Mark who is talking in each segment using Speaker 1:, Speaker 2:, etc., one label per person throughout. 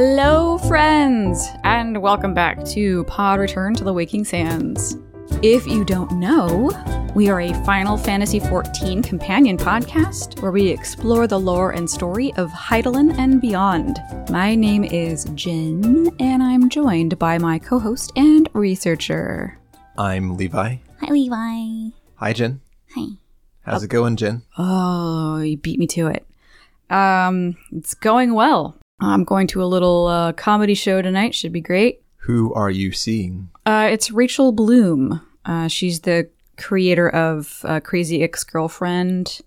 Speaker 1: Hello, friends, and welcome back to Pod Return to the Waking Sands. If you don't know, we are a Final Fantasy XIV companion podcast where we explore the lore and story of Hydaelyn and beyond. My name is Jen, and I'm joined by my co host and researcher.
Speaker 2: I'm Levi.
Speaker 1: Hi, Levi.
Speaker 2: Hi, Jen.
Speaker 1: Hi.
Speaker 2: How's it going, Jen?
Speaker 1: Oh, you beat me to it. Um, it's going well. I'm going to a little uh, comedy show tonight. Should be great.
Speaker 2: Who are you seeing?
Speaker 1: Uh, it's Rachel Bloom. Uh, she's the creator of uh, Crazy Ex Girlfriend.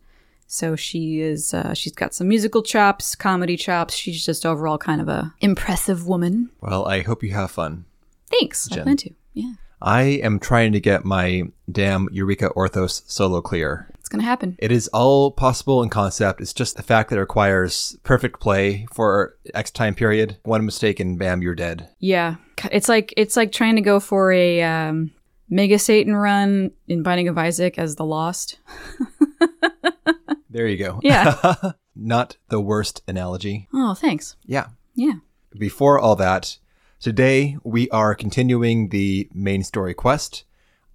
Speaker 1: So she is. Uh, she's got some musical chops, comedy chops. She's just overall kind of a impressive woman.
Speaker 2: Well, I hope you have fun.
Speaker 1: Thanks.
Speaker 2: Jen.
Speaker 1: I plan to. Yeah,
Speaker 2: I am trying to get my damn Eureka Orthos solo clear.
Speaker 1: It's gonna happen.
Speaker 2: It is all possible in concept. It's just the fact that it requires perfect play for X time period. One mistake and bam, you're dead.
Speaker 1: Yeah, it's like it's like trying to go for a um, Mega Satan run in Binding of Isaac as the Lost.
Speaker 2: There you go.
Speaker 1: Yeah.
Speaker 2: Not the worst analogy.
Speaker 1: Oh, thanks.
Speaker 2: Yeah.
Speaker 1: Yeah.
Speaker 2: Before all that, today we are continuing the main story quest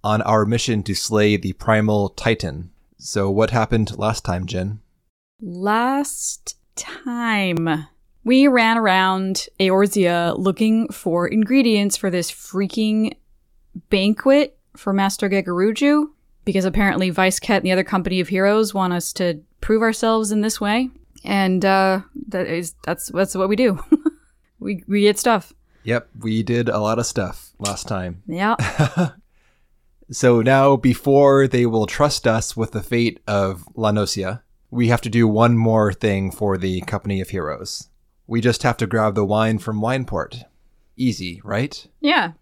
Speaker 2: on our mission to slay the primal titan. So, what happened last time, Jen?
Speaker 1: Last time, we ran around Eorzea looking for ingredients for this freaking banquet for Master Gegeruju, because apparently Wheiskaet and the other company of heroes want us to prove ourselves in this way. And uh, that is that's that's what we do. we we get stuff.
Speaker 2: Yep, we did a lot of stuff last time.
Speaker 1: Yeah.
Speaker 2: So now, before they will trust us with the fate of La Lanosia, we have to do one more thing for the Company of Heroes. We just have to grab the wine from Wineport. Easy, right?
Speaker 1: yeah.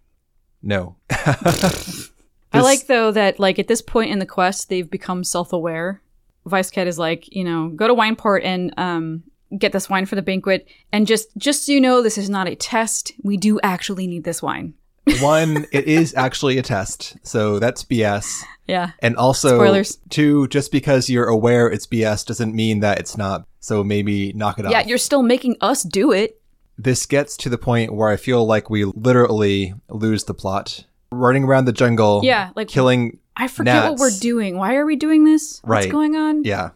Speaker 2: No.
Speaker 1: I like though that like at this point in the quest they've become self-aware. Wheiskaet is like, you know, go to Wineport and um get this wine for the banquet and just just so you know this is not a test. We do actually need this wine.
Speaker 2: One, it is actually a test, so that's BS.
Speaker 1: Yeah.
Speaker 2: And also,
Speaker 1: Spoilers.
Speaker 2: two, just because you're aware it's BS doesn't mean that it's not. So maybe knock it off.
Speaker 1: Yeah, you're still making us do it.
Speaker 2: This gets to the point where I feel like we literally lose the plot. Running around the jungle,
Speaker 1: Yeah, like
Speaker 2: killing.
Speaker 1: I forget what we're doing. Why are we doing this? What's going on?
Speaker 2: Yeah.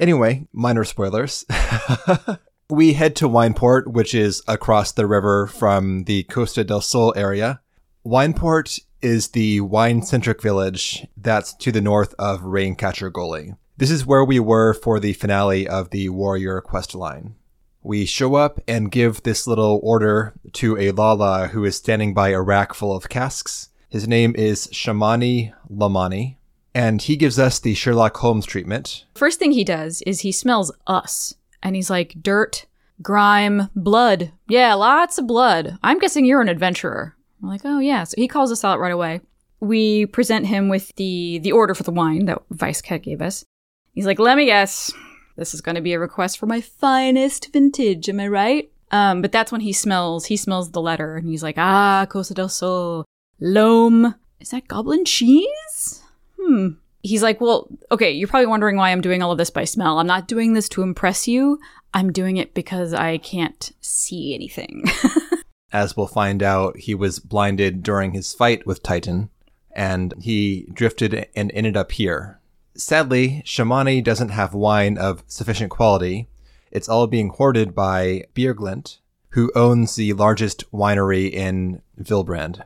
Speaker 2: Anyway, minor spoilers. we head to Wineport, which is across the river from the Costa del Sol area. Wineport is the wine centric village that's to the north of Raincatcher Gully. This is where we were for the finale of the Warrior quest line. We show up and give this little order to a Lala who is standing by a rack full of casks. His name is Shamani Lamani, and he gives us the Sherlock Holmes treatment.
Speaker 1: First thing he does is he smells us and he's like dirt, grime, blood. Yeah, lots of blood. I'm guessing you're an adventurer. We're like, oh yeah. So he calls us out right away. We present him with the the order for the wine that Wheiskaet gave us. He's like, let me guess. This is going to be a request for my finest vintage. Am I right? Um, but that's when he smells. He smells the letter and he's like, ah, Costa del Sol, loam. Is that goblin cheese? Hmm. He's like, well, okay, you're probably wondering why I'm doing all of this by smell. I'm not doing this to impress you. I'm doing it because I can't see anything.
Speaker 2: As we'll find out, he was blinded during his fight with Titan, and he drifted and ended up here. Sadly, Shamani doesn't have wine of sufficient quality. It's all being hoarded by Bierglint, who owns the largest winery in Vylbrand.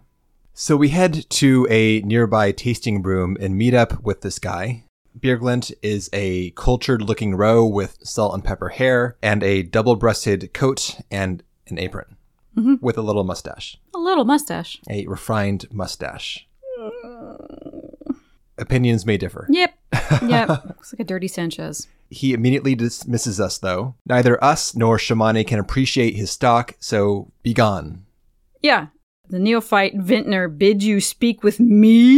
Speaker 2: So we head to a nearby tasting room and meet up with this guy. Bierglint is a cultured looking roe with salt and pepper hair and a double breasted coat and an apron mm-hmm. with a little mustache,
Speaker 1: a little mustache.
Speaker 2: a refined mustache. Opinions may differ.
Speaker 1: Yep. Yep. Looks like a dirty Sanchez.
Speaker 2: He immediately dismisses us, though. Neither us nor Shamani can appreciate his stock, so be gone.
Speaker 1: Yeah. The neophyte vintner bid you speak with me?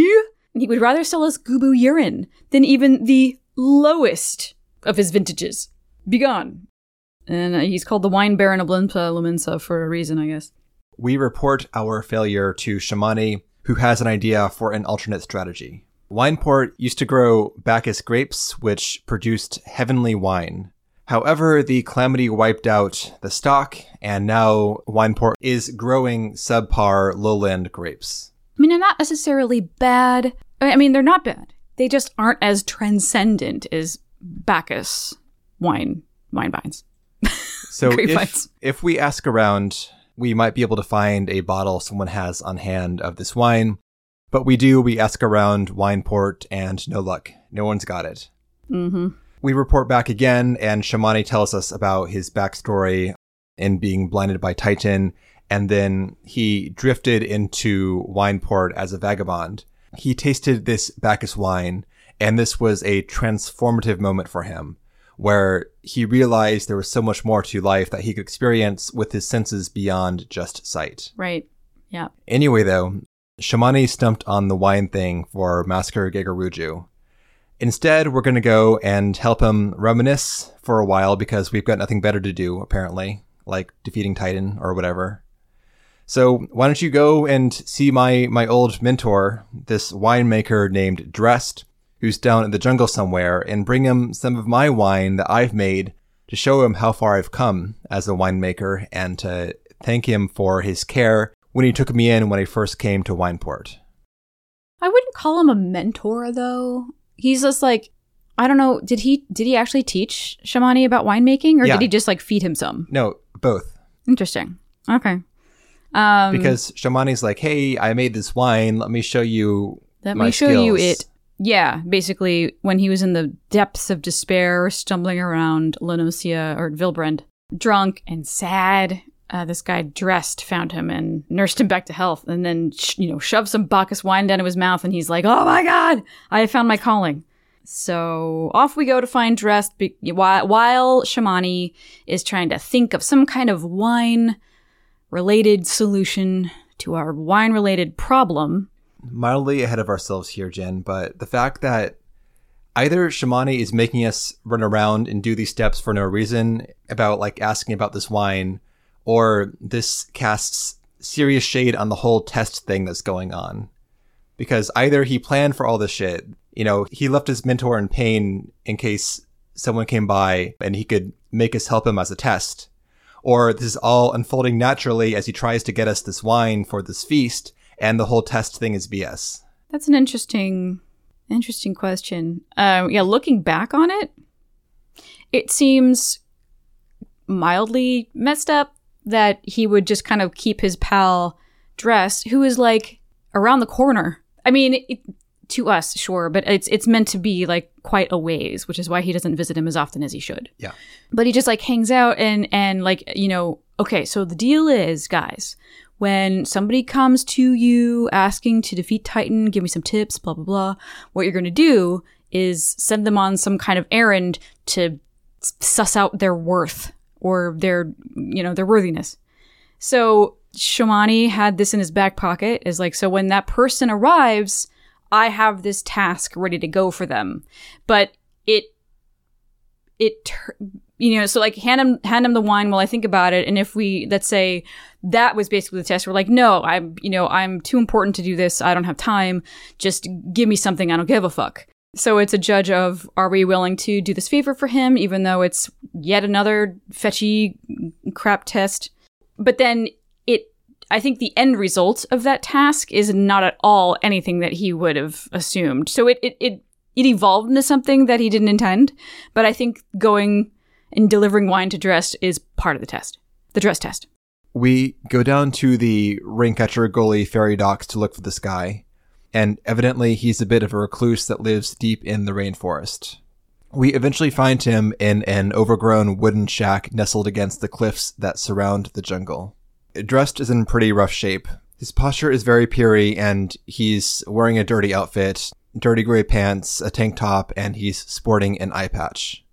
Speaker 1: He would rather sell us Goobbue urine than even the lowest of his vintages. Begone. And uh, he's called the wine baron of Limsa for a reason, I guess.
Speaker 2: We report our failure to Shamani, who has an idea for an alternate strategy. Wineport used to grow Bacchus grapes, which produced heavenly wine. However, the calamity wiped out the stock, and now Wineport is growing subpar lowland grapes.
Speaker 1: I mean, they're not necessarily bad. I mean, they're not bad. They just aren't as transcendent as Bacchus wine wine vines.
Speaker 2: So if,
Speaker 1: Grapevines.
Speaker 2: if we ask around, we might be able to find a bottle someone has on hand of this wine. But we do, we ask around Wineport and no luck. No one's got it.
Speaker 1: Mm-hmm.
Speaker 2: We report back again, and Shamani tells us about his backstory in being blinded by Titan, and then he drifted into Wineport as a vagabond. He tasted this Bacchus wine, and this was a transformative moment for him, where he realized there was so much more to life that he could experience with his senses beyond just sight.
Speaker 1: Right. Yeah.
Speaker 2: Anyway, though, Shamani stumped on the wine thing for Masker Gegeruju. Instead, we're going to go and help him reminisce for a while because we've got nothing better to do, apparently, like defeating Titan or whatever. So why don't you go and see my, my old mentor, this winemaker named Drest, who's down in the jungle somewhere, and bring him some of my wine that I've made to show him how far I've come as a winemaker and to thank him for his care when he took me in when I first came to Wineport.
Speaker 1: I wouldn't call him a mentor though. He's just like I don't know, did he did he actually teach Shamani about winemaking or
Speaker 2: Yeah.
Speaker 1: did he just like feed him some?
Speaker 2: No, both.
Speaker 1: Interesting. Okay. Um
Speaker 2: Because Shamani's like, hey, I made this wine. Let me show you
Speaker 1: let me show you it. Yeah, basically when he was in the depths of despair, stumbling around La Noscea or Vylbrand, drunk and sad, uh, this guy Drest found him and nursed him back to health, and then sh- you know shoved some Bacchus wine down his mouth, and he's like, "Oh my god, I have found my calling." So off we go to find Drest, be- while, while Shamani is trying to think of some kind of wine related solution to our wine related problem.
Speaker 2: mildly ahead of ourselves here, Jen, but the fact that either Shamani is making us run around and do these steps for no reason about like asking about this wine, or this casts serious shade on the whole test thing that's going on. Because either he planned for all this shit, you know, he left his mentor in pain in case someone came by and he could make us help him as a test. Or this is all unfolding naturally as he tries to get us this wine for this feast, and the whole test thing is BS.
Speaker 1: That's an interesting, interesting question. Um, yeah, looking back on it, it seems mildly messed up that he would just kind of keep his pal Drest, who is like around the corner. I mean, it, to us, sure, but it's it's meant to be like quite a ways, which is why he doesn't visit him as often as he should.
Speaker 2: Yeah.
Speaker 1: But he just like hangs out and and like you know, okay, so the deal is, guys, when somebody comes to you asking to defeat Titan, give me some tips, blah blah blah, what you're going to do is send them on some kind of errand to suss out their worth or their you know their worthiness. So Shamani had this in his back pocket is like so when that person arrives, I have this task ready to go for them. But it it you know so like hand him hand him the wine while I think about it and if we let's say that was basically the test we're like no I'm you know I'm too important to do this I don't have time just give me something I don't give a fuck. So it's a judge of are we willing to do this favor for him even though it's yet another fetchy crap test. But then it I think the end result of that task is not at all anything that he would have assumed. So it it it, it evolved into something that he didn't intend, but I think going and delivering wine to Drest is part of the test. The dress test.
Speaker 2: We go down to the Raincatcher Gully ferry docks to look for this guy, and evidently he's a bit of a recluse that lives deep in the rainforest. We eventually find him in an overgrown wooden shack nestled against the cliffs that surround the jungle. Drest is in pretty rough shape. His posture is very peery, and he's wearing a dirty outfit, dirty gray pants, a tank top, and he's sporting an eye patch.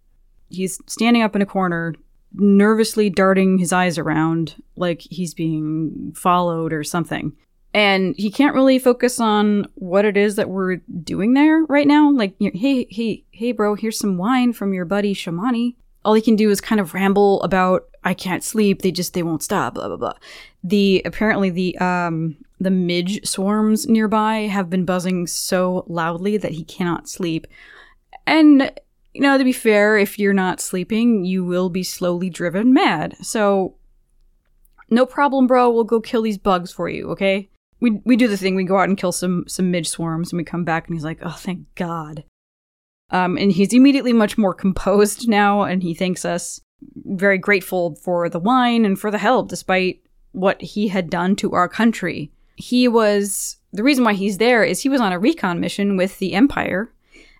Speaker 1: He's standing up in a corner, nervously darting his eyes around like he's being followed or something. And he can't really focus on what it is that we're doing there right now. Like, hey, hey, hey, bro, here's some wine from your buddy Shamani. All he can do is kind of ramble about, I can't sleep. They just, they won't stop, blah, blah, blah. The, apparently the, um, the midge swarms nearby have been buzzing so loudly that he cannot sleep. And you know, to be fair, if you're not sleeping, you will be slowly driven mad. So, no problem, bro. We'll go kill these bugs for you, okay? We, we do the thing. We go out and kill some some midge swarms, and we come back, and he's like, "Oh, thank God." Um, and he's immediately much more composed now, and he thanks us, very grateful for the wine and for the help, despite what he had done to our country. He was the reason why he's there is he was on a recon mission with the Empire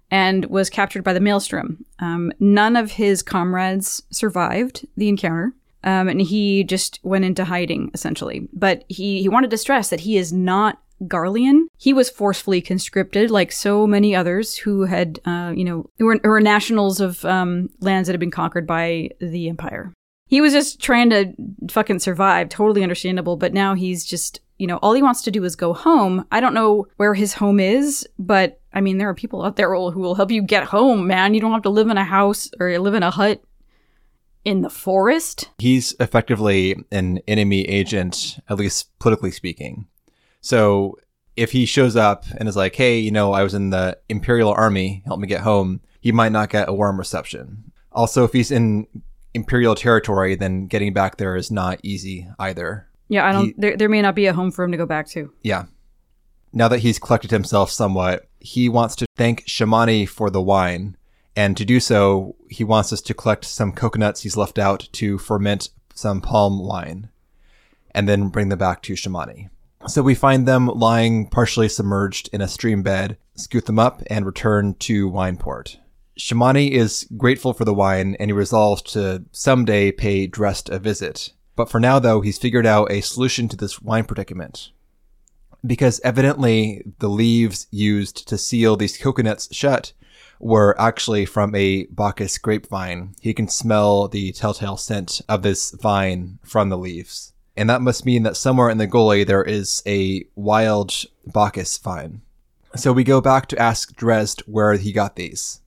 Speaker 1: and was captured by the Maelstrom. Um, none of his comrades survived the encounter. Um, and he just went into hiding essentially. But he, he wanted to stress that he is not Garlean. He was forcefully conscripted, like so many others who had, uh, you know, who were, who were nationals of um, lands that had been conquered by the Empire. He was just trying to fucking survive, totally understandable. But now he's just, you know, all he wants to do is go home. I don't know where his home is, but I mean, there are people out there who will help you get home, man. You don't have to live in a house or live in a hut in the forest.
Speaker 2: He's effectively an enemy agent, at least politically speaking. So if he shows up and is like, hey, you know, I was in the Imperial Army, help me get home, he might not get a warm reception. Also, if he's in Imperial territory, then getting back there is not easy either.
Speaker 1: Yeah, I don't.
Speaker 2: He-
Speaker 1: there, there may not be a home for him to go back to.
Speaker 2: Yeah. Now that he's collected himself somewhat, he wants to thank Shamani for the wine. And to do so, he wants us to collect some coconuts he's left out to ferment some palm wine and then bring them back to Shamani. So we find them lying partially submerged in a stream bed, scoot them up, and return to Wineport. Shamani is grateful for the wine and he resolves to someday pay Drest a visit. But for now, though, he's figured out a solution to this wine predicament because evidently the leaves used to seal these coconuts shut were actually from a Bacchus grapevine. He can smell the telltale scent of this vine from the leaves. And that must mean that somewhere in the gully there is a wild Bacchus vine. So we go back to ask Drest where he got these.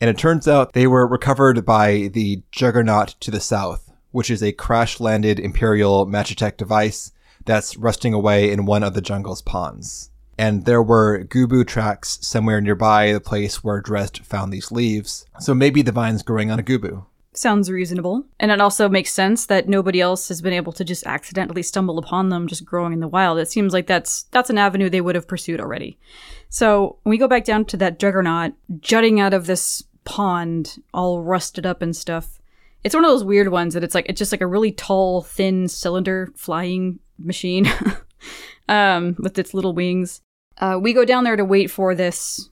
Speaker 2: And it turns out they were recovered by the Juggernaut to the south, which is a crash landed Imperial Magitech device that's rusting away in one of the jungle's ponds. And there were Goobbue tracks somewhere nearby the place where Drest found these leaves. So maybe the vine's growing on a Goobbue.
Speaker 1: Sounds reasonable. And it also makes sense that nobody else has been able to just accidentally stumble upon them just growing in the wild. It seems like that's that's an avenue they would have pursued already. So when we go back down to that juggernaut jutting out of this pond, all rusted up and stuff. It's one of those weird ones that it's like it's just like a really tall, thin cylinder flying machine um, with its little wings. Uh, we go down there to wait for this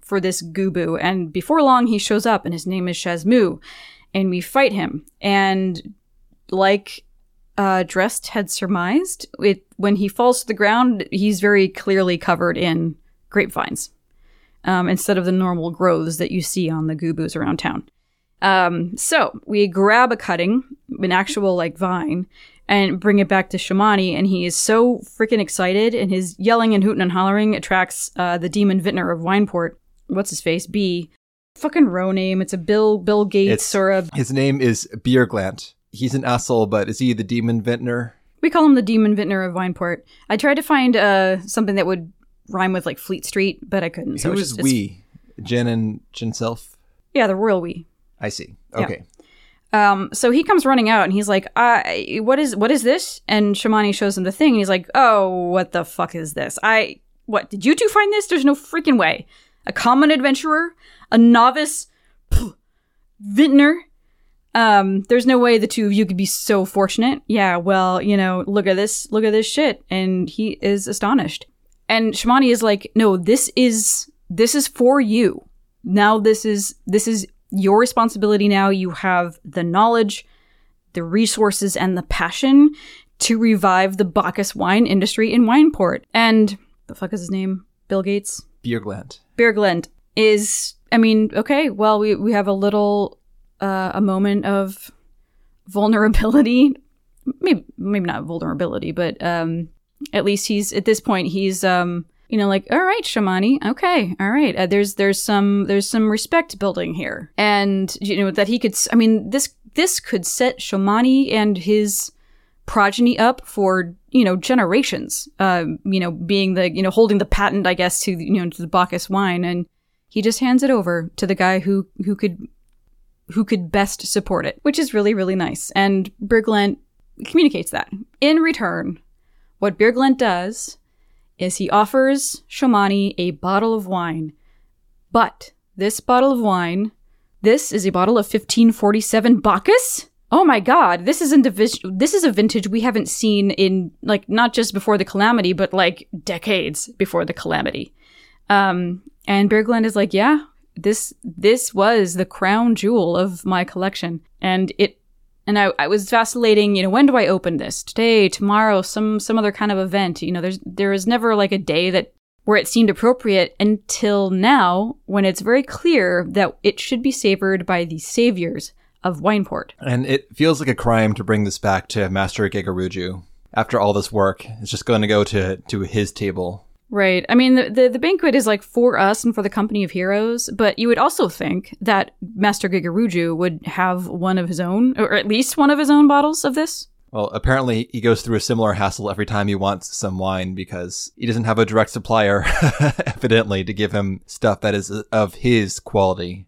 Speaker 1: for this Goobbue, and before long he shows up, and his name is Shazmu, and we fight him. And like uh, Drest had surmised, it when he falls to the ground, he's very clearly covered in grapevines um, instead of the normal growths that you see on the Goobbues around town. Um, so we grab a cutting, an actual like vine, and bring it back to Shamani, and he is so freaking excited, and his yelling and hooting and hollering attracts uh, the demon vintner of Wineport. What's his face? B. Fucking row name. It's a Bill Bill Gates
Speaker 2: It's-
Speaker 1: or a.
Speaker 2: His name is Beerglant. He's an asshole, but is he the demon vintner?
Speaker 1: We call him the demon vintner of Wineport. I tried to find uh something that would rhyme with like Fleet Street, but I couldn't. So
Speaker 2: Who is
Speaker 1: just,
Speaker 2: we? Jen and Jen Self?
Speaker 1: Yeah, the royal we.
Speaker 2: I see.
Speaker 1: Yeah. Um, so he comes running out and he's like, I, what is, what is this? And Shamani shows him the thing and he's like, oh, what the fuck is this? I, what, did you two find this? There's no freaking way. A common adventurer? A novice? Pff, vintner? Um, there's no way the two of you could be so fortunate. Yeah, well, you know, look at this, look at this shit. And he is astonished. And Shamani is like, no, this is, this is for you. Now this is, this is your responsibility now. You have the knowledge, the resources, and the passion to revive the Bacchus wine industry in Wineport. And the fuck is his name? Bill Gates?
Speaker 2: Beerglant.
Speaker 1: Beer Glend is, I mean, okay, well, we, we have a little, uh, a moment of vulnerability. Maybe, maybe not vulnerability, but, um, at least he's, at this point, he's, um, you know, like, all right, Shamani, okay, all right. Uh, there's, there's some, there's some respect building here. And, you know, that he could, I mean, this, this could set Shamani and his, progeny up for you know generations uh, you know being the you know holding the patent i guess to you know to the bacchus wine and He just hands it over to the guy who who could who could best support it, which is really really nice. And Birglent communicates that. In return, what Birglent does is he offers Shamani a bottle of wine. But this bottle of wine, this is a bottle of 1547 Bacchus? Oh my god, this is this is a vintage we haven't seen in like not just before the calamity, but like decades before the calamity. Um and Berglund is like, yeah, this this was the crown jewel of my collection. And it and I, I was vacillating, you know, when do I open this? Today, tomorrow, some some other kind of event. You know, there's there is never like a day that where it seemed appropriate until now, when it's very clear that it should be savored by the saviors of Wineport.
Speaker 2: And it feels like a crime to bring this back to Master Gegeruju. After all this work, it's just going to go to, to his table.
Speaker 1: Right. I mean, the, the, the banquet is like for us and for the company of heroes, but you would also think that Master Gegeruju would have one of his own, or at least one of his own bottles of this.
Speaker 2: Well, apparently he goes through a similar hassle every time he wants some wine because he doesn't have a direct supplier, evidently, to give him stuff that is of his quality.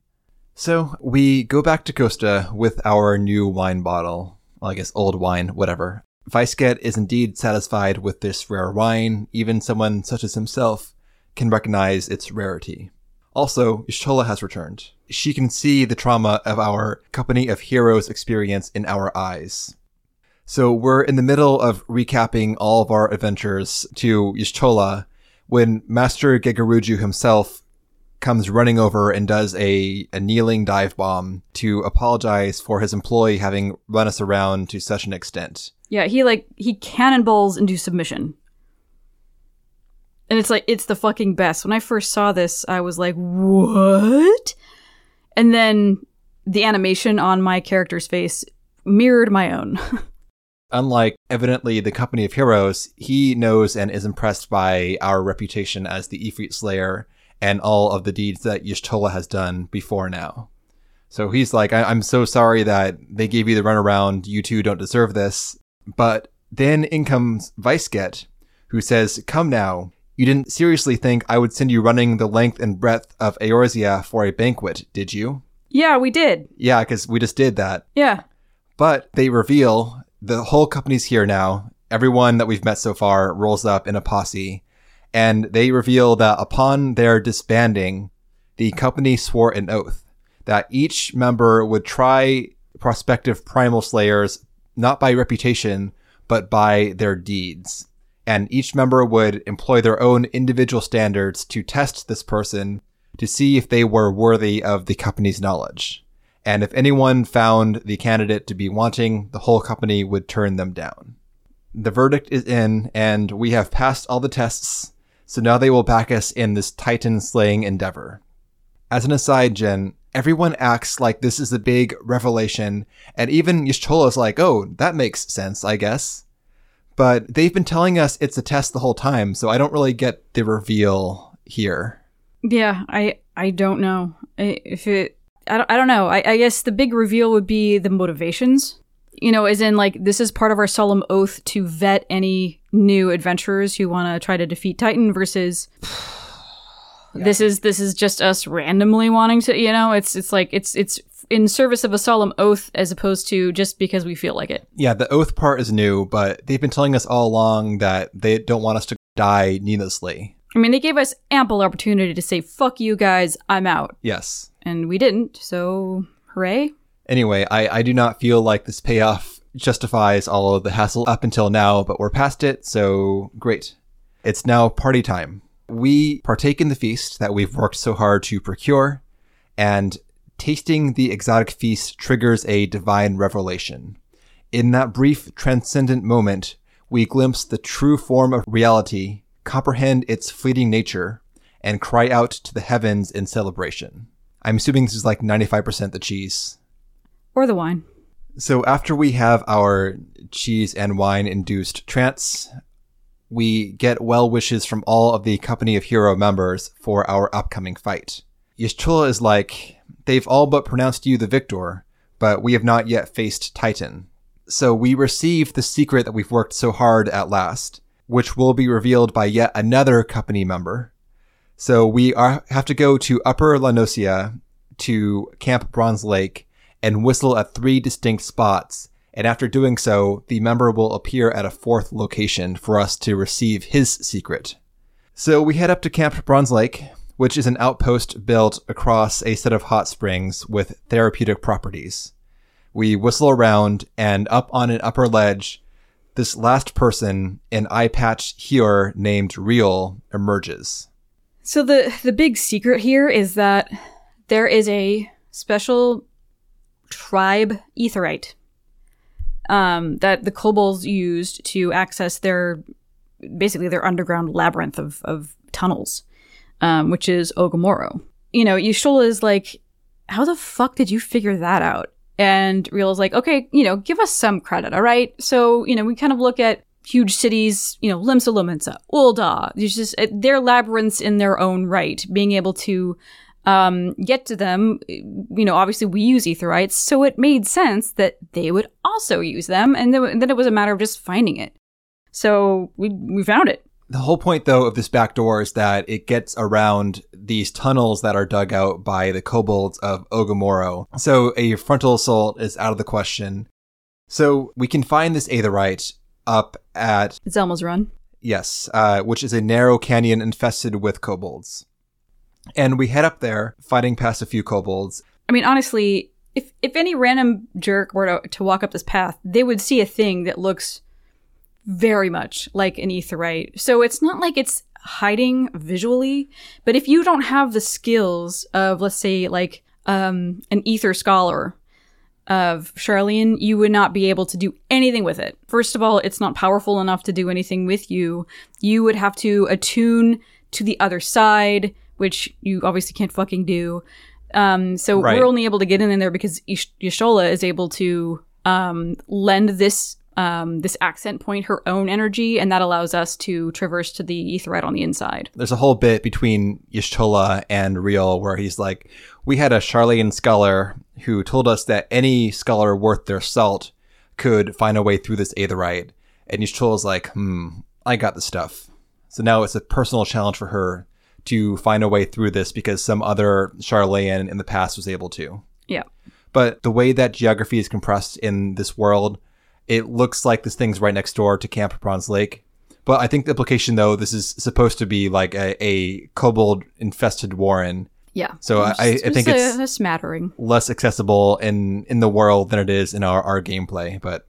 Speaker 2: So we go back to Costa with our new wine bottle. Well, I guess old wine, whatever. Wheiskaet is indeed satisfied with this rare wine. Even someone such as himself can recognize its rarity. Also, Y'shtola has returned. She can see the trauma of our Company of Heroes experience in our eyes. So we're in the middle of recapping all of our adventures to Y'shtola when Master Gegeruju himself comes running over and does a, a kneeling dive bomb to apologize for his employee having run us around to such an extent.
Speaker 1: Yeah, he like he cannonballs into submission. And it's like it's the fucking best. When I first saw this, I was like, "What?" And then the animation on my character's face mirrored my own.
Speaker 2: Unlike evidently the Company of Heroes, he knows and is impressed by our reputation as the Ifrit Slayer and all of the deeds that Y'shtola has done before now. So he's like, I- am so sorry that they gave you the runaround. You two don't deserve this. But then in comes Wheiskaet, who says, Come now. You didn't seriously think I would send you running the length and breadth of Eorzea for a banquet, did you?
Speaker 1: Yeah, we did.
Speaker 2: Yeah, because we just did that.
Speaker 1: Yeah.
Speaker 2: But they reveal the whole company's here now. Everyone that we've met so far rolls up in a posse. And they reveal that upon their disbanding, the company swore an oath that each member would try prospective primal slayers not by reputation, but by their deeds. And each member would employ their own individual standards to test this person to see if they were worthy of the company's knowledge. And if anyone found the candidate to be wanting, the whole company would turn them down. The verdict is in, and we have passed all the tests, so now they will back us in this titan slaying endeavor. As an aside, Jen, everyone acts like this is a big revelation, and even Y'shtola's like, oh, that makes sense, I guess. But they've been telling us it's a test the whole time, so I don't really get the reveal here.
Speaker 1: Yeah, I I don't know if it. I don't, I don't know. I, I guess the big reveal would be the motivations. You know, as in like this is part of our solemn oath to vet any new adventurers who want to try to defeat Titan versus this is this is just us randomly wanting to, you know, it's it's like it's it's in service of a solemn oath as opposed to just because we feel like it.
Speaker 2: Yeah, the oath part is new, but they've been telling us all along that they don't want us to die needlessly.
Speaker 1: I mean, they gave us ample opportunity to say "fuck you guys, I'm out,"
Speaker 2: Yes.
Speaker 1: and we didn't. So, hooray!
Speaker 2: Anyway, I, I do not feel like this payoff justifies all of the hassle up until now, but we're past it, so great. It's now party time. We partake in the feast that we've worked so hard to procure, and tasting the exotic feast triggers a divine revelation. In that brief transcendent moment, we glimpse the true form of reality, comprehend its fleeting nature, and cry out to the heavens in celebration. I'm assuming this is like 95% the cheese.
Speaker 1: Or the wine.
Speaker 2: So after we have our cheese and wine induced trance, we get well wishes from all of the Company of Hero members for our upcoming fight. Y'shtola is like, they've all but pronounced you the victor, but we have not yet faced Titan. So we receive the secret that we've worked so hard at last, which will be revealed by yet another company member. So we are have to go to Upper La Noscea to Camp Bronze Lake and whistle at three distinct spots. And after doing so, the member will appear at a fourth location for us to receive his secret. So we head up to Camp Bronze Lake, which is an outpost built across a set of hot springs with therapeutic properties. We whistle around, and up on an upper ledge, this last person, an eye patch healer named Real, emerges.
Speaker 1: So the the big secret here is that there is a special tribe aetheryte um, that the kobolds used to access their basically their underground labyrinth of, of tunnels, um, which is O'Ghomoro. You know, Y'shtola is like, how the fuck did you figure that out? And Real is like, okay, you know, give us some credit, all right? So, you know, we kind of look at huge cities, you know, Limsa Lominsa, Ul'dah, there's just, uh, they're labyrinths in their own right. Being able to um, get to them, you know, obviously we use aetherytes, so it made sense that they would also use them, and then, it was a matter of just finding it. So we we found it.
Speaker 2: The whole point, though, of this back door is that it gets around these tunnels that are dug out by the kobolds of O'Ghomoro. So a frontal assault is out of the question. So we can find this aetheryte up at
Speaker 1: Zelma's Run.
Speaker 2: Yes, uh, which is a narrow canyon infested with kobolds. And we head up there, fighting past a few kobolds.
Speaker 1: I mean, honestly, if if any random jerk were to, to walk up this path, they would see a thing that looks very much like an aetheryte. So it's not like it's hiding visually, but if you don't have the skills of, let's say, like um, an ether scholar of Sharlayan, you would not be able to do anything with it. First of all, it's not powerful enough to do anything with you. You would have to attune to the other side, which you obviously can't fucking do. Um, so
Speaker 2: Right.
Speaker 1: we're only able to get in there because Ish- is able to um, lend this um, this accent point her own energy, and that allows us to traverse to the aetheryte on the inside.
Speaker 2: There's a whole bit between Y'shtola and Real where he's like, We had a Sharlayan scholar who told us that any scholar worth their salt could find a way through this aetheryte. And Y'shtola's like, Hmm, I got the stuff. So now it's a personal challenge for her to find a way through this because some other Sharlayan in the past was able to.
Speaker 1: Yeah.
Speaker 2: But the way that geography is compressed in this world, it looks like this thing's right next door to Camp Bronze Lake. But I think the implication, though, this is supposed to be like a, a kobold infested warren,
Speaker 1: Yeah.
Speaker 2: So I- I- think
Speaker 1: a,
Speaker 2: it's-
Speaker 1: a smattering.
Speaker 2: less accessible in in the world than it is in our, our gameplay. But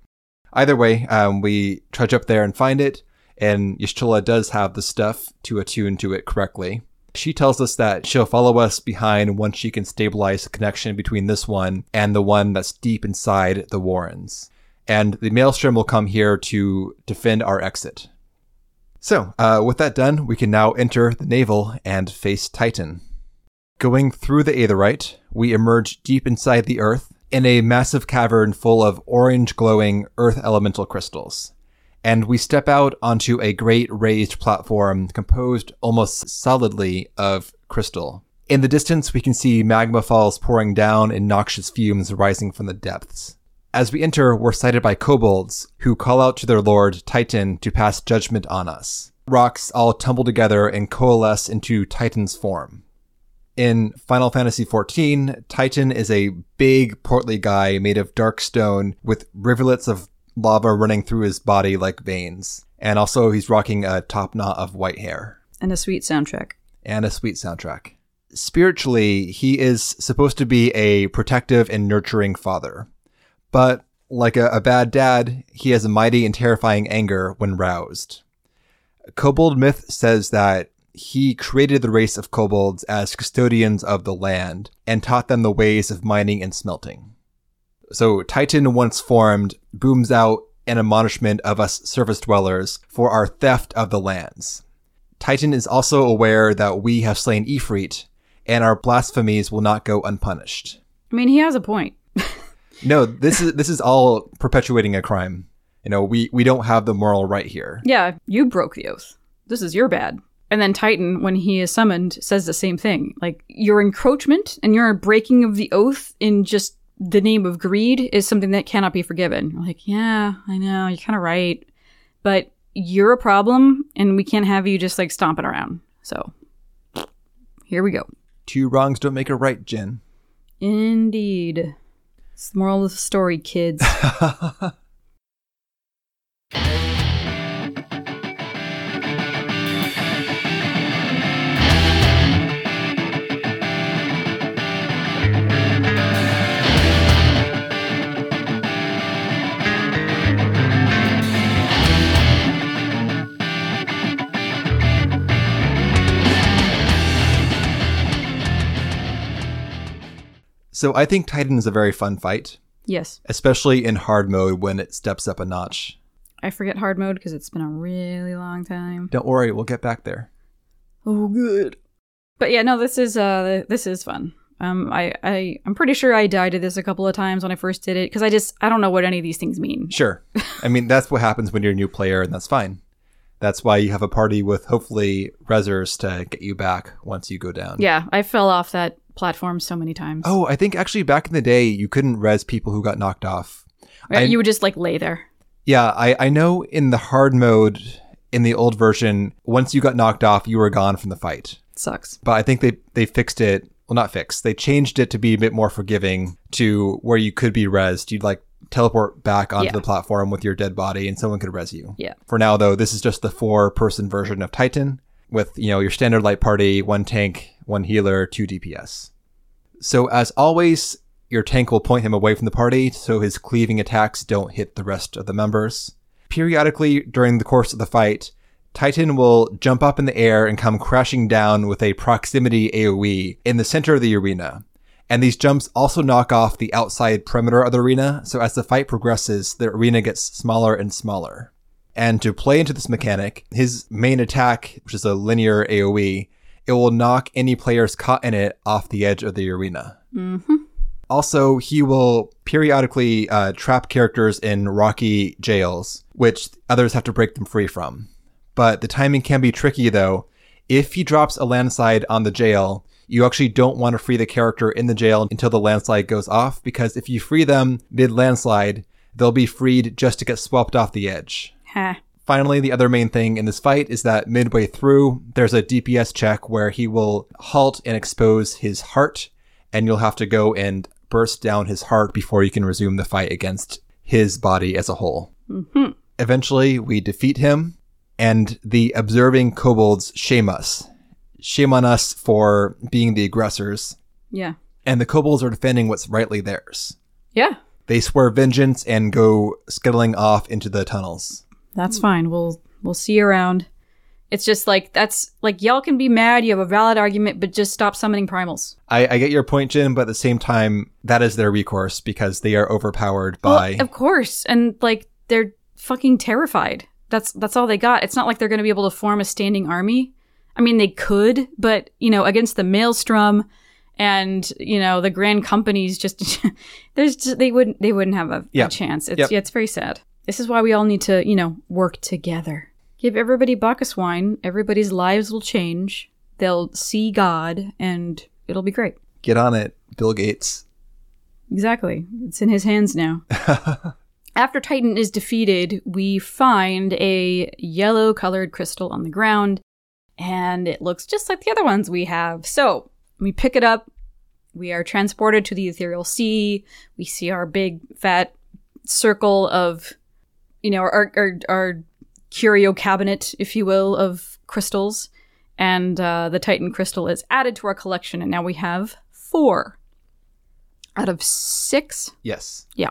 Speaker 2: either way, um, we trudge up there and find it, and Y'shtola does have the stuff to attune to it correctly. She tells us that she'll follow us behind once she can stabilize the connection between this one and the one that's deep inside the Warrens. And the Maelstrom will come here to defend our exit. So, uh, with that done, we can now enter the navel and face Titan. Going through the Aetheryte, we emerge deep inside the Earth in a massive cavern full of orange glowing Earth elemental crystals. And we step out onto a great raised platform composed almost solidly of crystal. In the distance, we can see magma falls pouring down and noxious fumes rising from the depths. As we enter, we're sighted by kobolds, who call out to their lord, Titan, to pass judgment on us. Rocks all tumble together and coalesce into Titan's form. In Final Fantasy XIV, Titan is a big, portly guy made of dark stone with rivulets of lava running through his body like veins. And also, he's rocking a top knot of white hair
Speaker 1: And a sweet soundtrack.
Speaker 2: and a sweet soundtrack. Spiritually, he is supposed to be a protective and nurturing father. But like a, a bad dad, he has a mighty and terrifying anger when roused. Kobold myth says that he created the race of kobolds as custodians of the land and taught them the ways of mining and smelting. So Titan, once formed, booms out an admonishment of us surface dwellers for our theft of the lands. Titan is also aware that we have slain Ifrit, and our blasphemies will not go unpunished.
Speaker 1: I mean, he has a point.
Speaker 2: No, this is this is all perpetuating a crime. You know, we we don't have the moral right here.
Speaker 1: Yeah, you broke the oath. This is your bad. And then Titan, when he is summoned, says the same thing. Like, your encroachment and your breaking of the oath in just the name of greed is something that cannot be forgiven. Like, yeah, I know, you're kind of right. But you're a problem, and we can't have you just like stomping around. So, here we go.
Speaker 2: Two wrongs don't make a right, Jen.
Speaker 1: Indeed. It's the moral of the story, kids.
Speaker 2: So I think Titan is a very fun fight,
Speaker 1: yes.
Speaker 2: especially in hard mode when it steps up a notch.
Speaker 1: I forget hard mode because it's been a really long time.
Speaker 2: Don't worry, we'll get back there.
Speaker 1: Oh, good. But yeah, no, this is uh, this is fun. Um, I I I'm pretty sure I died to this a couple of times when I first did it because I just I don't know what any of these things mean.
Speaker 2: Sure. I mean, that's what happens when you're a new player, and that's fine. That's why you have a party with hopefully resers to get you back once you go down.
Speaker 1: Yeah, I fell off that platform so many times.
Speaker 2: Oh, I think actually back in the day, you couldn't res people who got knocked off.
Speaker 1: Right,
Speaker 2: I-
Speaker 1: you would just like lay there.
Speaker 2: Yeah, I, I know in the hard mode, in the old version, once you got knocked off, you were gone from the fight.
Speaker 1: sucks.
Speaker 2: But I think they, they fixed it. Well, not fixed. They changed it to be a bit more forgiving to where you could be resed. You'd like teleport back onto
Speaker 1: Yeah.
Speaker 2: the platform with your dead body and someone could res you.
Speaker 1: Yeah.
Speaker 2: For now, though, this is just the four person version of Titan with, you know, your standard light party, one tank, one healer, two DPS. So as always, your tank will point him away from the party so his cleaving attacks don't hit the rest of the members. Periodically during the course of the fight, Titan will jump up in the air and come crashing down with a proximity AoE in the center of the arena. And these jumps also knock off the outside perimeter of the arena, so as the fight progresses, the arena gets smaller and smaller. And to play into this mechanic, his main attack, which is a linear AoE, it will knock any players caught in it off the edge of the arena.
Speaker 1: Mm-hmm.
Speaker 2: Also, he will periodically uh, trap characters in rocky jails, which others have to break them free from. But the timing can be tricky though. If he drops a landslide on the jail, you actually don't want to free the character in the jail until the landslide goes off, because if you free them mid landslide, they'll be freed just to get swept off the edge. Finally, the other main thing in this fight is that midway through, there's a DPS check where he will halt and expose his heart, and you'll have to go and burst down his heart before you can resume the fight against his body as a whole.
Speaker 1: Mm-hmm.
Speaker 2: Eventually, we defeat him, and the observing kobolds shame us. Shame on us for being the aggressors,
Speaker 1: Yeah.
Speaker 2: and the kobolds are defending what's rightly theirs.
Speaker 1: Yeah.
Speaker 2: They swear vengeance and go scuttling off into the tunnels.
Speaker 1: That's fine. We'll we'll see you around. It's just like that's like y'all can be mad. You have a valid argument, but just stop summoning primals.
Speaker 2: I, I get your point, Jin, but at the same time, that is their recourse because they are overpowered by.
Speaker 1: Well, of course, and like they're fucking terrified. That's that's all they got. It's not like they're going to be able to form a standing army. I mean, they could, but you know, against the maelstrom and you know the grand companies, just there's just, they wouldn't they wouldn't have a, a chance. It's
Speaker 2: Yep.
Speaker 1: yeah, it's very sad. This is why we all need to you know work together. Give everybody Bacchus wine. Everybody's lives will change. They'll see God, and it'll be great.
Speaker 2: Get on it, Bill Gates.
Speaker 1: Exactly. It's in his hands now. After Titan is defeated, we find a yellow colored crystal on the ground, and it looks just like the other ones we have. So we pick it up. We are transported to the aetherial sea. We see our big fat circle of, you know, our, our, our curio cabinet, if you will, of crystals. And uh, the Titan crystal is added to our collection, and now we have four out of six.
Speaker 2: Yes.
Speaker 1: Yeah.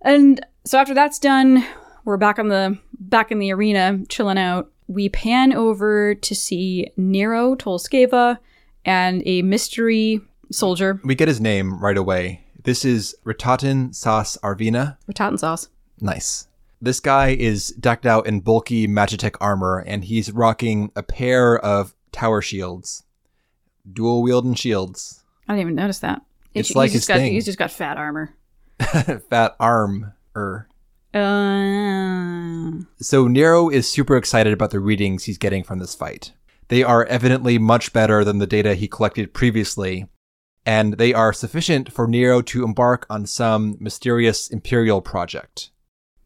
Speaker 1: And so after that's done, we're back on the back in the arena, chilling out. We pan over to see Nero tol Scaeva and a mystery soldier,
Speaker 2: We get his name right away. This is Rhitahtyn sas Arvina.
Speaker 1: Rotatin sauce.
Speaker 2: Nice. This guy is decked out in bulky Magitech armor, and he's rocking a pair of tower shields. Dual wielding shields.
Speaker 1: I didn't even notice that.
Speaker 2: It's
Speaker 1: He's-
Speaker 2: like
Speaker 1: he's
Speaker 2: his
Speaker 1: just got,
Speaker 2: thing.
Speaker 1: He's just got fat armor.
Speaker 2: Fat arm. Er.
Speaker 1: Uh,
Speaker 2: So Nero is super excited about the readings he's getting from this fight. They are evidently much better than the data he collected previously, and they are sufficient for Nero to embark on some mysterious imperial project.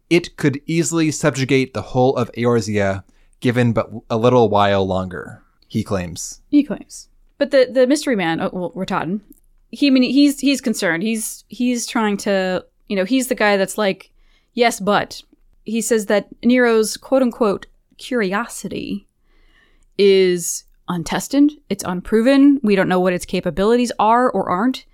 Speaker 2: It could easily subjugate the whole of Eorzea given but a little while longer, he claims.
Speaker 1: he claims. But the the mystery man, oh, well, Rhitahtyn, he I mean he's he's concerned. He's he's trying to you know he's the guy that's like yes, but he says that Nero's quote unquote curiosity is untested. It's unproven. We don't know what its capabilities are or aren't.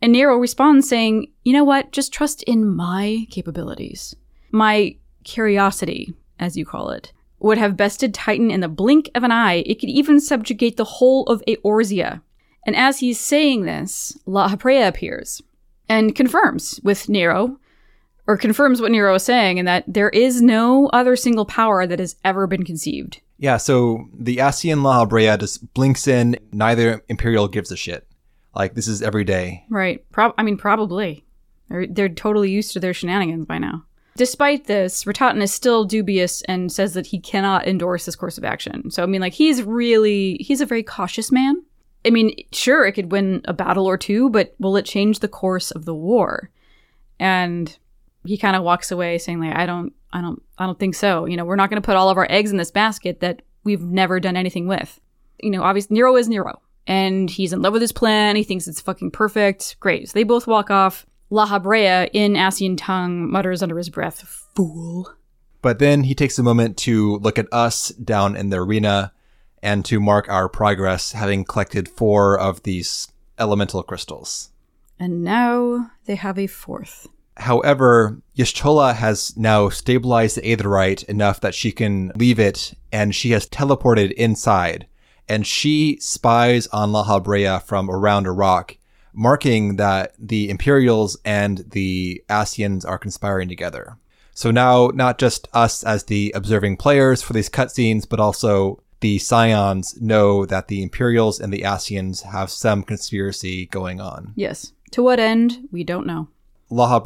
Speaker 1: And Nero responds saying, you know what? Just trust in my capabilities. My curiosity, as you call it, would have bested Titan in the blink of an eye. It could even subjugate the whole of Eorzea. And as he's saying this, Lahabrea appears and confirms with Nero, or confirms what Nero is saying, and that there is no other single power that has ever been conceived.
Speaker 2: Yeah, so the Ascian Lahabrea just blinks in, neither Imperial gives a shit. Like, this is every day.
Speaker 1: Right. Prob- I mean, probably. They're, they're totally used to their shenanigans by now. Despite this, Rhitahtyn is still dubious and says that he cannot endorse this course of action. So, I mean, like, he's really, he's a very cautious man. I mean, sure, it could win a battle or two, but will it change the course of the war? And he kind of walks away saying, like, I don't, I don't, I don't think so. You know, we're not going to put all of our eggs in this basket that we've never done anything with. You know, obviously, Nero is Nero, and he's in love with his plan. He thinks it's fucking perfect. Great. So they both walk off. Lahabrea, in Ascian tongue, mutters under his breath, Fool.
Speaker 2: But then he takes a moment to look at us down in the arena and to mark our progress, having collected four of these elemental crystals.
Speaker 1: And now they have a fourth.
Speaker 2: However, Y'shtola has now stabilized the Aetheryte enough that she can leave it, and she has teleported inside. And she spies on Lahabrea from around a rock, marking that the Imperials and the Ascians are conspiring together. So now, not just us as the observing players for these cutscenes, but also the Scions know that the Imperials and the Ascians have some conspiracy going on.
Speaker 1: Yes. To what end, we don't know.
Speaker 2: La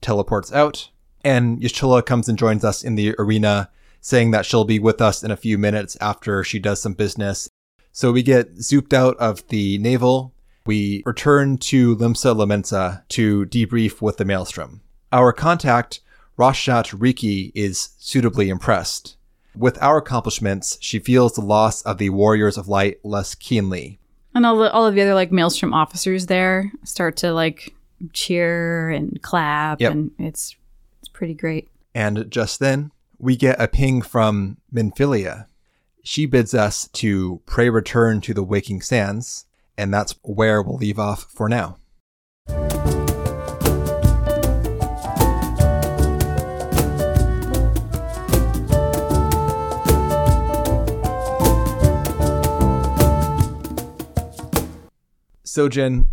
Speaker 2: teleports out, and Y'shtola comes and joins us in the arena, saying that she'll be with us in a few minutes after she does some business. So we get zooped out of the navel. We return to Limsa Lominsa to debrief with the Maelstrom. Our contact, R'ashaht Rhiki, is suitably impressed. With our accomplishments, she feels the loss of the Warriors of Light less keenly.
Speaker 1: And all the all of the other like Maelstrom officers there start to like cheer and clap,
Speaker 2: Yep.
Speaker 1: and it's it's pretty great.
Speaker 2: And just then, we get a ping from Minfilia. She bids us to pray return to the Waking Sands, and that's where we'll leave off for now. So, Jen,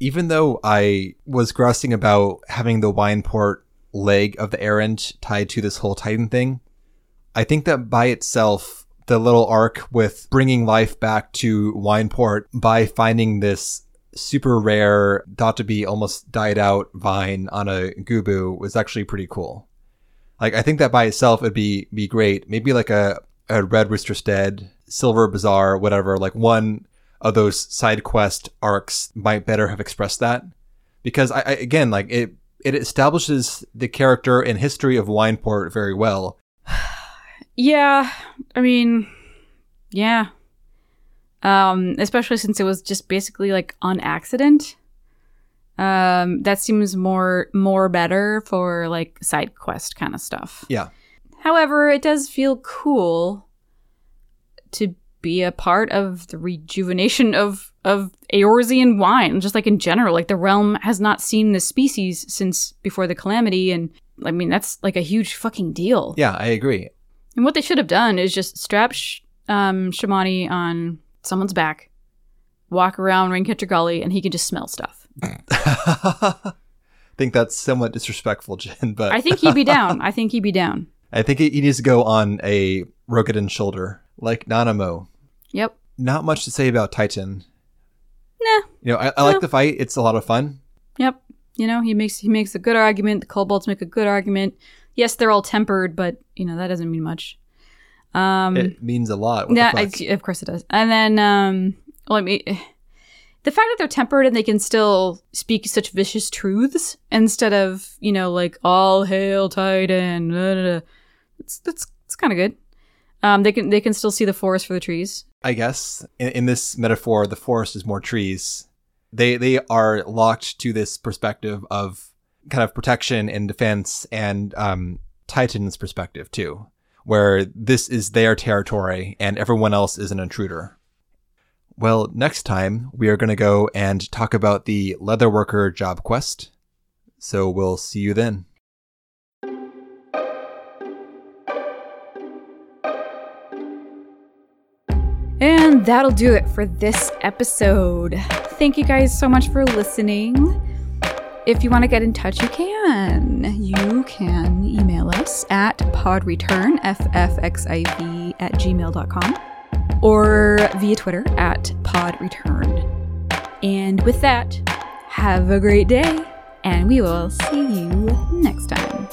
Speaker 2: even though I was grousing about having the Wineport leg of the errand tied to this whole Titan thing, I think that by itself, the little arc with bringing life back to Wineport by finding this super rare, thought to be almost died out vine on a Goobbue was actually pretty cool. Like, I think that by itself would be, be great. Maybe like a, a Red Rooster Stead, Silver Bazaar, whatever, like one of those side quest arcs might better have expressed that. Because I, I again, like it, it establishes the character and history of Wineport very well.
Speaker 1: Yeah, I mean, yeah. Um, especially since it was just basically like on accident. Um, that seems more more better for like side quest kind of stuff.
Speaker 2: Yeah.
Speaker 1: However, it does feel cool to be a part of the rejuvenation of of Eorzean wine, just like in general. Like the realm has not seen this species since before the calamity, and I mean that's like a huge fucking deal.
Speaker 2: Yeah, I agree.
Speaker 1: And what they should have done is just strap sh- um, Shamani on someone's back, walk around Raincatcher Gully, and he can just smell stuff.
Speaker 2: I think that's somewhat disrespectful, Jen, but
Speaker 1: I think he'd be down. I think he'd be down.
Speaker 2: I think he needs to go on a Roegadyn shoulder, like Nanamo.
Speaker 1: Yep.
Speaker 2: Not much to say about Titan.
Speaker 1: Nah.
Speaker 2: You know, I, I like the fight. It's a lot of fun.
Speaker 1: Yep. You know, he makes he makes a good argument. The kobolds make a good argument. Yes, they're all tempered, but you know that doesn't mean much. Um,
Speaker 2: it means a lot. What
Speaker 1: yeah. I, of course it does. And then, um, let me. The fact that they're tempered and they can still speak such vicious truths instead of you know like all hail Titan, da, da, da, it's that's it's kind of good. Um, they can they can still see the forest for the trees.
Speaker 2: I guess in, in this metaphor, the forest is more trees. They they are locked to this perspective of kind of protection and defense, and um, Titan's perspective too, where this is their territory and everyone else is an intruder. Well, next time we are going to go and talk about the leatherworker job quest. So we'll see you then.
Speaker 1: And that'll do it for this episode. Thank you guys so much for listening. If you want to get in touch, you can. You can email us at podreturn, ffxiv at gmail.com, or via Twitter at podreturn. And with that, have a great day, and we will see you next time.